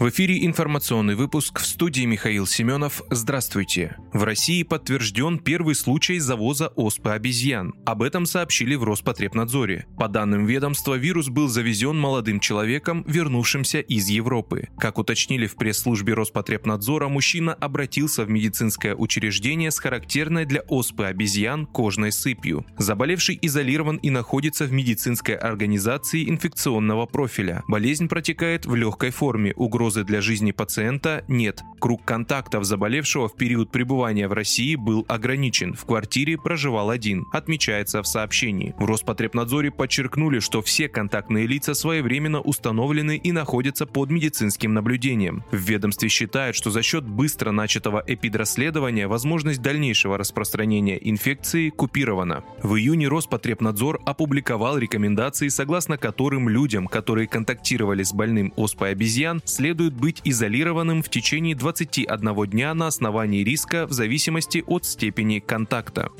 В эфире информационный выпуск в студии Михаил Семенов. Здравствуйте. В России подтвержден первый случай завоза оспы обезьян. Об этом сообщили в Роспотребнадзоре. По данным ведомства, вирус был завезен молодым человеком, вернувшимся из Европы. Как уточнили в пресс-службе Роспотребнадзора, мужчина обратился в медицинское учреждение с характерной для оспы обезьян кожной сыпью. Заболевший изолирован и находится в медицинской организации инфекционного профиля. Болезнь протекает в легкой форме, угрозы угрозы для жизни пациента нет. Круг контактов заболевшего в период пребывания в России был ограничен. В квартире проживал один, отмечается в сообщении. В Роспотребнадзоре подчеркнули, что все контактные лица своевременно установлены и находятся под медицинским наблюдением. В ведомстве считают, что за счет быстро начатого эпидрасследования возможность дальнейшего распространения инфекции купирована. В июне Роспотребнадзор опубликовал рекомендации, согласно которым людям, которые контактировали с больным оспой обезьян, следует следует быть изолированным в течение 21 дня на основании риска в зависимости от степени контакта.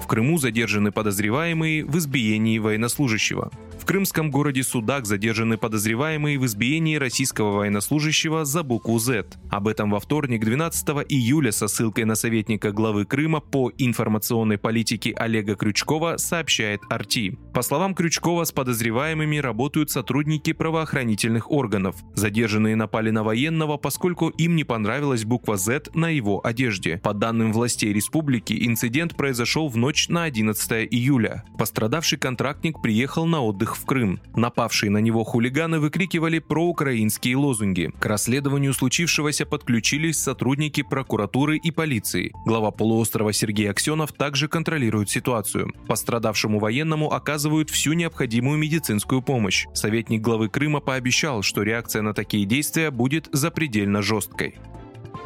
В Крыму задержаны подозреваемые в избиении военнослужащего. В крымском городе Судак задержаны подозреваемые в избиении российского военнослужащего за букву «З». Об этом во вторник 12 июля со ссылкой на советника главы Крыма по информационной политике Олега Крючкова сообщает Арти. По словам Крючкова, с подозреваемыми работают сотрудники правоохранительных органов. Задержанные напали на военного, поскольку им не понравилась буква «З» на его одежде. По данным властей республики, инцидент произошел в ночь на 11 июля. Пострадавший контрактник приехал на отдых в Крым. Напавшие на него хулиганы выкрикивали проукраинские лозунги. К расследованию случившегося подключились сотрудники прокуратуры и полиции. Глава полуострова Сергей Аксенов также контролирует ситуацию. Пострадавшему военному оказывают всю необходимую медицинскую помощь. Советник главы Крыма пообещал, что реакция на такие действия будет запредельно жесткой.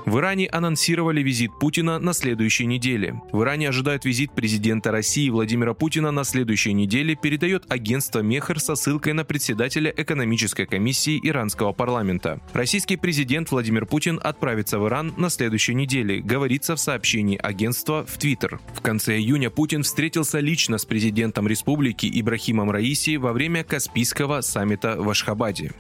В Иране анонсировали визит Путина на следующей неделе. В Иране ожидают визит президента России Владимира Путина на следующей неделе, передает агентство Мехер со ссылкой на председателя экономической комиссии иранского парламента. Российский президент Владимир Путин отправится в Иран на следующей неделе, говорится в сообщении агентства в Твиттер. В конце июня Путин встретился лично с президентом республики Ибрахимом Раиси во время Каспийского саммита в Ашхабаде.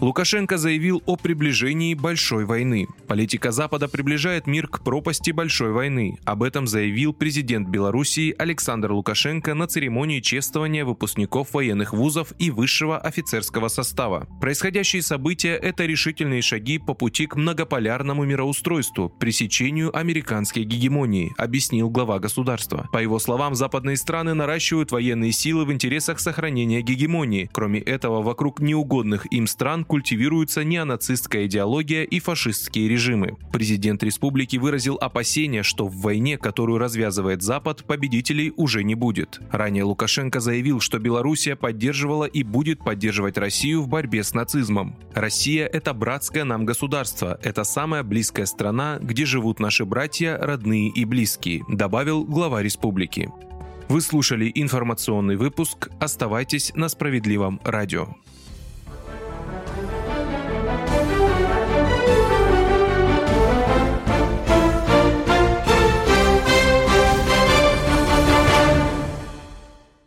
Лукашенко заявил о приближении большой войны. Политика Запада приближает мир к пропасти большой войны. Об этом заявил президент Белоруссии Александр Лукашенко на церемонии чествования выпускников военных вузов и высшего офицерского состава. Происходящие события – это решительные шаги по пути к многополярному мироустройству, пресечению американской гегемонии, объяснил глава государства. По его словам, западные страны наращивают военные силы в интересах сохранения гегемонии. Кроме этого, вокруг неугодных им стран культивируется неонацистская идеология и фашистские режимы. Президент республики выразил опасения, что в войне, которую развязывает Запад, победителей уже не будет. Ранее Лукашенко заявил, что Белоруссия поддерживала и будет поддерживать Россию в борьбе с нацизмом. Россия – это братское нам государство, это самая близкая страна, где живут наши братья, родные и близкие, добавил глава республики. Вы слушали информационный выпуск. Оставайтесь на справедливом радио.